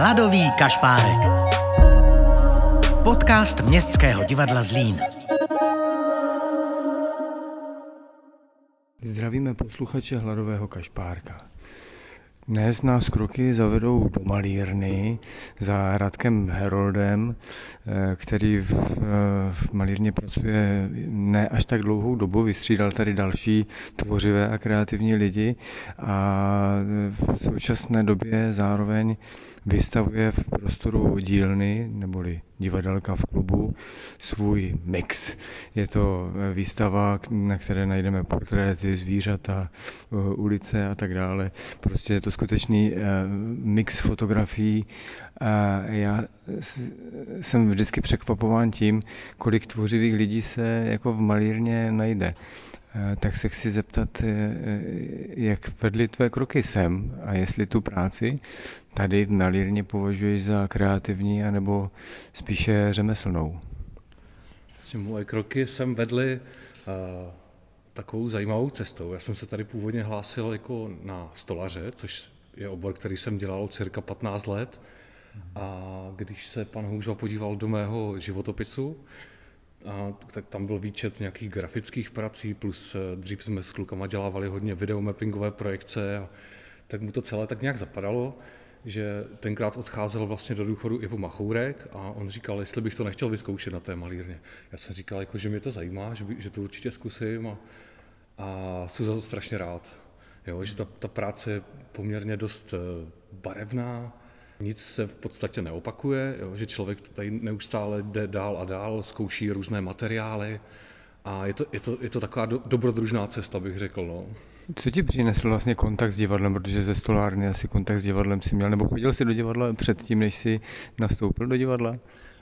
Hladový kašpárek. Podcast Městského divadla Zlín. Zdravíme posluchače Hladového kašpárka. Dnes nás kroky zavedou do malírny za Radkem Heroldem, eh, který eh, v malírně pracuje ne až tak dlouhou dobu, vystřídal tady další tvořivé a kreativní lidi a v současné době zároveň vystavuje v prostoru dílny neboli divadelka v klubu svůj mix. Je to výstava, na které najdeme portréty, zvířata, ulice a tak dále. Prostě je to skutečný eh, mix fotografií. Já jsem vždycky překvapován tím, kolik tvořivých lidí se jako v malírně najde. Eh, tak se chci zeptat, eh, jak vedly tvé kroky sem a jestli tu práci tady v Malírně považuješ za kreativní anebo spíše řemeslnou? Vlastně moje kroky sem vedly uh, takovou zajímavou cestou. Já jsem se tady původně hlásil jako na stolaře, což je obor, který jsem dělal cirka 15 let. A když se pan Houžva podíval do mého životopisu, a tak tam byl výčet nějakých grafických prací, plus eh, dřív jsme s klukama dělávali hodně videomappingové projekce, a tak mu to celé tak nějak zapadalo, že tenkrát odcházel vlastně do důchodu Ivo Machourek a on říkal, jestli bych to nechtěl vyzkoušet na té malírně. Já jsem říkal, jako, že mě to zajímá, že, by, že to určitě zkusím a, a jsem za to strašně rád. Jo, že ta, ta práce je poměrně dost eh, barevná, nic se v podstatě neopakuje, jo, že člověk tady neustále jde dál a dál, zkouší různé materiály a je to, je to, je to taková do, dobrodružná cesta, bych řekl. No. Co ti přinesl vlastně kontakt s divadlem, protože ze stolárny asi kontakt s divadlem si měl, nebo chodil jsi do divadla předtím, než jsi nastoupil do divadla?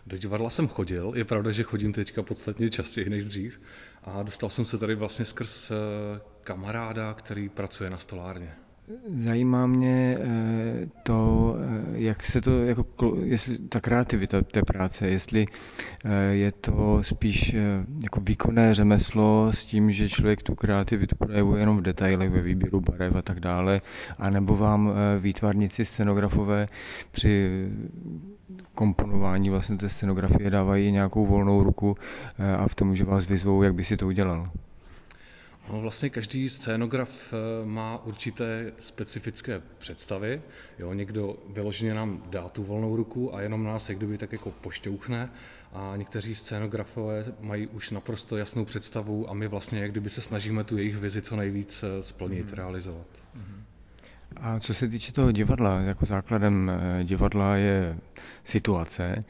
Do divadla jsem chodil, je pravda, že chodím teďka podstatně častěji než dřív a dostal jsem se tady vlastně skrz eh, kamaráda, který pracuje na stolárně. Zajímá mě eh, to, eh, jak se to, jako, jestli ta kreativita té práce, jestli eh, je to spíš jako výkonné řemeslo s tím, že člověk tu kreativitu projevuje jenom v detailech, ve výběru barev a tak dále, anebo vám výtvarníci, scenografové při komponování vlastně té scenografie dávají nějakou volnou ruku a v tom, že vás vyzvou, jak by si to udělal. No vlastně každý scénograf eh, má určité specifické představy. Jo, někdo vyloženě nám dá tu volnou ruku a jenom nás jak kdyby tak jako pošťouchne a někteří scénografové mají už naprosto jasnou představu a my vlastně jak kdyby se snažíme tu jejich vizi co nejvíc eh, splnit, mm. realizovat. Mm. A co se týče toho divadla, jako základem eh, divadla je situace,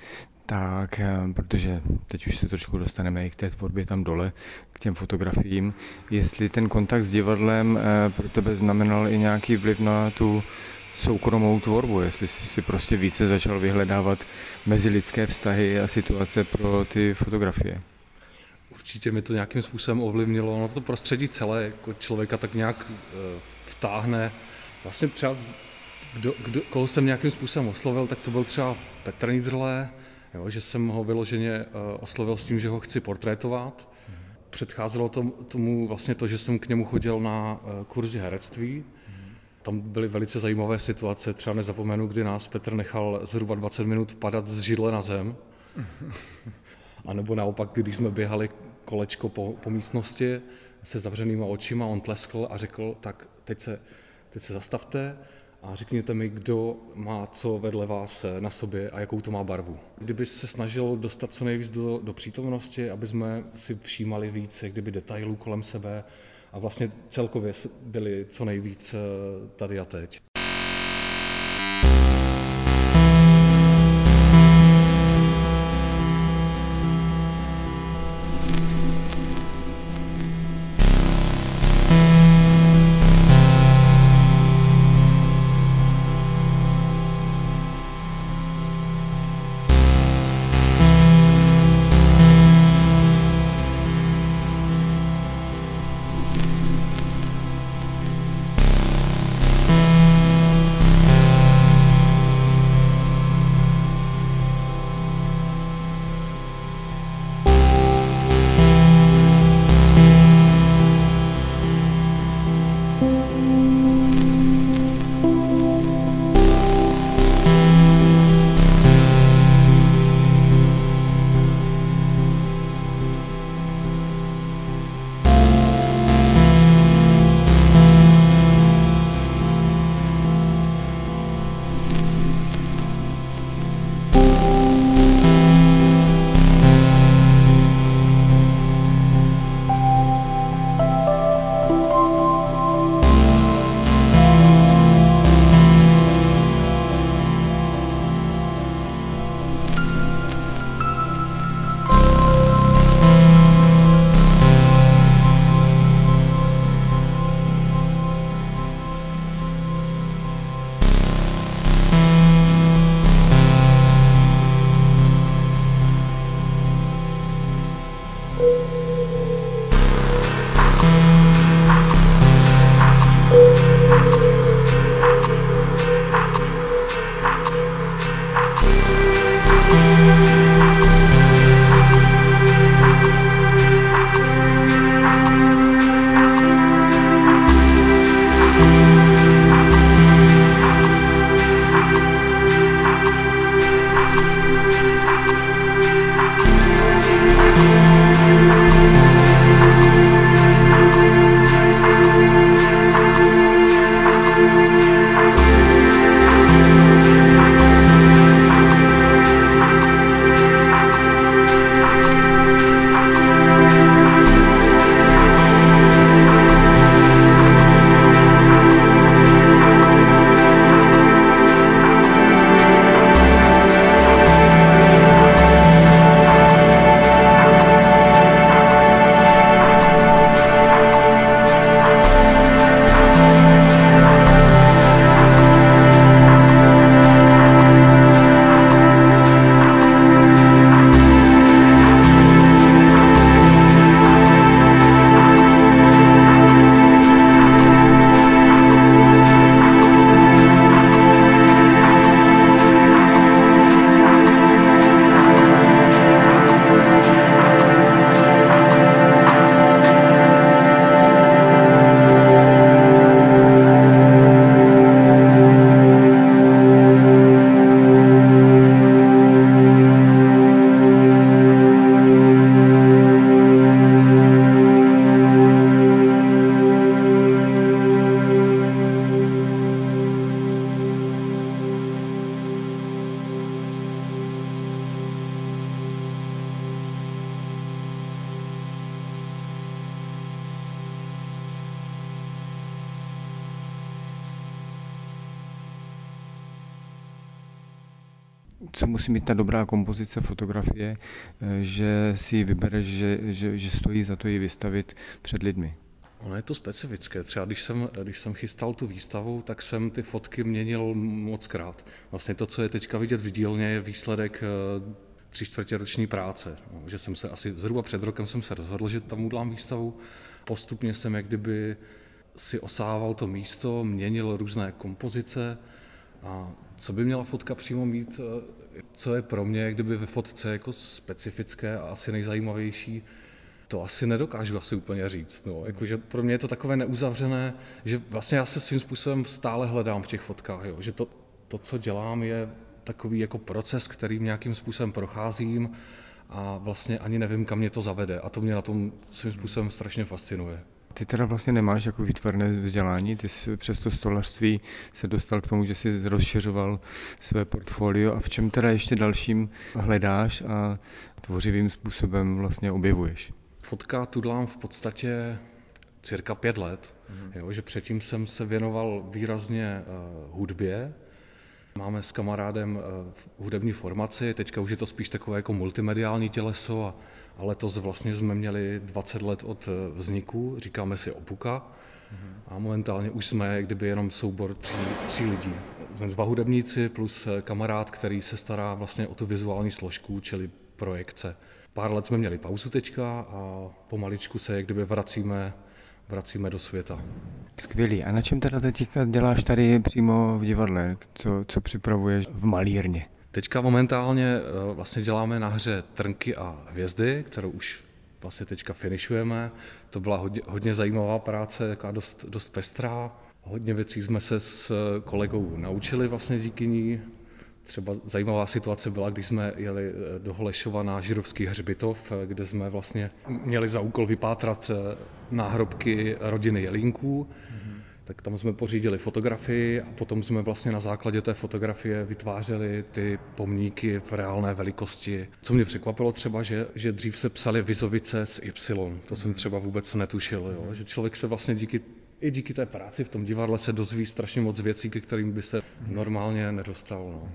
tak, eh, protože teď už se trošku dostaneme i k té tvorbě tam dole, k těm fotografiím, jestli ten kontakt s divadlem eh, pro tebe znamenal i nějaký vliv na tu soukromou tvorbu, jestli jsi si prostě více začal vyhledávat mezilidské vztahy a situace pro ty fotografie. Určitě mi to nějakým způsobem ovlivnilo, ono to prostředí celé jako člověka tak nějak eh, vtáhne. Vlastně třeba, kdo, kdo, koho jsem nějakým způsobem oslovil, tak to byl třeba Petr Nidrle, jo, že jsem ho vyloženě uh, oslovil s tím, že ho chci portrétovat. Mm. Předcházelo tom, tomu vlastně to, že jsem k němu chodil na uh, kurzy herectví. Mm. Tam byly velice zajímavé situace, třeba nezapomenu, kdy nás Petr nechal zhruba 20 minut padat z židle na zem. A nebo naopak, když jsme běhali kolečko po, po místnosti se zavřenýma očima, on tleskl a řekl, tak teď se, teď se zastavte, a řekněte mi, kdo má co vedle vás na sobě a jakou to má barvu. Kdyby se snažil dostat co nejvíc do, do přítomnosti, aby jsme si všímali víc kdyby detailů kolem sebe a vlastně celkově byli co nejvíc eh, tady a teď. Co musí mít ta dobrá kompozice fotografie, eh, že si ji vybereš, že, že, že stojí za to ji vystavit před lidmi? Ono je to specifické. Třeba když jsem, když jsem chystal tu výstavu, tak jsem ty fotky měnil moc krát. Vlastně to, co je teďka vidět v dílně, je výsledek eh, tři čtvrtě roční práce. No, že jsem se asi zhruba před rokem jsem se rozhodl, že tam udělám výstavu. Postupně jsem jak kdyby si osával to místo, měnil různé kompozice a co by měla fotka přímo mít, eh, co je pro mě, kdyby ve fotce jako specifické a asi nejzajímavější, to asi nedokážu asi úplně říct. No. Jakože pro mě je to takové neuzavřené, že vlastně já se svým způsobem stále hledám v těch fotkách. Jo. Že to, to, co dělám, je takový jako proces, kterým nějakým způsobem procházím a vlastně ani nevím, kam mě to zavede. A to mě na tom svým způsobem strašně fascinuje. Ty teda vlastně nemáš jako výtvarné vzdělání, ty jsi přes to stolařství se dostal k tomu, že jsi rozšiřoval své portfolio a v čem teda ještě dalším hledáš a tvořivým způsobem vlastně objevuješ? Fotka tudlám v podstatě cirka pět let, mm. jo, že předtím jsem se věnoval výrazně uh, hudbě, Máme s kamarádem uh, hudební formaci, teďka už je to spíš takové jako multimediální těleso a, a letos vlastně jsme měli 20 let od uh, vzniku, říkáme si Opuka. Mm. A momentálně už jsme kdyby jenom soubor tří, tří lidí. Jsme dva hudebníci plus kamarád, který se stará vlastně o tu vizuální složku, čili projekce. Pár let jsme měli pauzu teďka a pomaličku se jak kdyby vracíme, vracíme do světa. Skvělý. A na čem teda teďka děláš tady přímo v divadle? Co, co připravuješ v malírně? Teďka momentálně eh, vlastně děláme na hře Trnky a hvězdy, kterou už vlastně teďka finišujeme. To byla hodně, hodně zajímavá práce, taková dost, dost pestrá. Hodně věcí jsme se s kolegou naučili vlastně díky ní. Třeba zajímavá situace byla, když jsme jeli eh, do Holešova na Žirovský hřbitov, eh, kde jsme vlastně měli za úkol vypátrat eh, náhrobky rodiny Jelínků. Mm-hmm. Tak tam jsme pořídili fotografii a potom jsme vlastně na základě té fotografie vytvářeli ty pomníky v reálné velikosti. Co mě překvapilo třeba, že, že dřív se psali vizovice s Y. To jsem třeba vůbec netušil, jo? že člověk se vlastně díky i díky té práci v tom divadle se dozví strašně moc věcí, ke kterým by se normálně nedostal. No.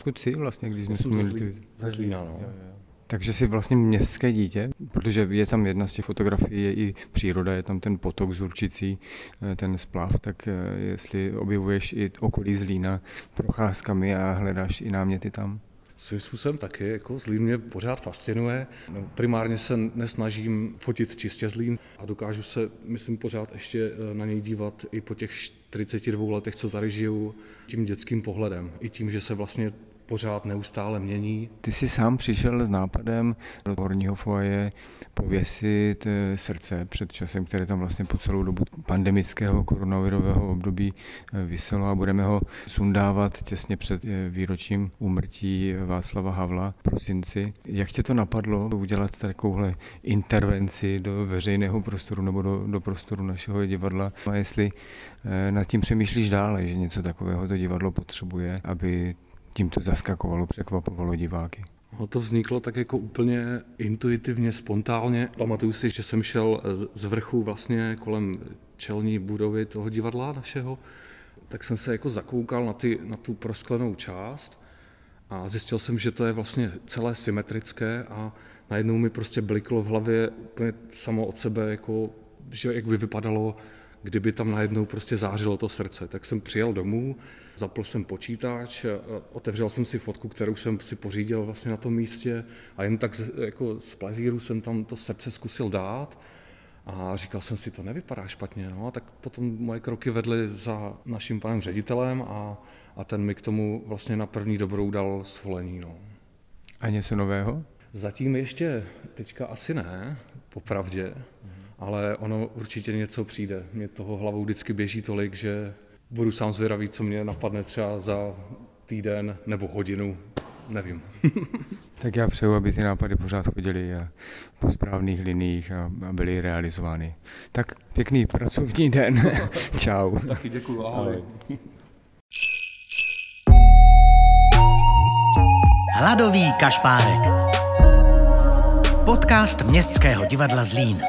Odkud jsi vlastně, když jsme ty... ze Zlína, no. Jo, jo. Takže jsi vlastně městské dítě, protože je tam jedna z těch fotografií, je i příroda, je tam ten potok z Určicí, eh, ten splav, tak eh, jestli objevuješ i okolí Zlína procházkami a hledáš i náměty tam. Svým způsobem taky, jako Zlín mě pořád fascinuje. Primárně se nesnažím fotit čistě Zlín a dokážu se, myslím, pořád ještě eh, na něj dívat i po těch 42 letech, co tady žiju, tím dětským pohledem. I tím, že se vlastně pořád neustále mění. Ty jsi sám přišel s nápadem do horního foaje pověsit eh, srdce před časem, které tam vlastně po celou dobu pandemického koronavirového období eh, vyselo a budeme ho sundávat těsně před eh, výročím úmrtí Václava Havla v prosinci. Jak tě to napadlo udělat takovouhle intervenci do veřejného prostoru nebo do, do prostoru našeho divadla? A jestli nad tím přemýšlíš dále, že něco takového to divadlo potřebuje, aby tím to zaskakovalo, překvapovalo diváky. No to vzniklo tak jako úplně intuitivně, spontánně. Pamatuju si, že jsem šel z vrchu vlastně kolem čelní budovy toho divadla našeho, tak jsem se jako zakoukal na, ty, na tu prosklenou část a zjistil jsem, že to je vlastně celé symetrické a najednou mi prostě bliklo v hlavě úplně samo od sebe, jako, že jak by vypadalo kdyby tam najednou prostě zářilo to srdce. Tak jsem přijel domů, zapl jsem počítač, otevřel jsem si fotku, kterou jsem si pořídil vlastně na tom místě a jen tak jako z plezíru jsem tam to srdce zkusil dát a říkal jsem si, to nevypadá špatně. No. A tak potom moje kroky vedly za naším panem ředitelem a, a ten mi k tomu vlastně na první dobrou dal svolení. No. A něco nového? Zatím ještě teďka asi ne, popravdě, ale ono určitě něco přijde. Mě toho hlavou vždycky běží tolik, že budu sám zvědavý, co mě napadne třeba za týden nebo hodinu, nevím. tak já přeju, aby ty nápady pořád chodily a po správných liních a, a byly realizovány. Tak pěkný pracovní den. Čau. Taky děkuju, ahoj. ahoj. Hladový kašpárek. Podcast Městského divadla Zlín.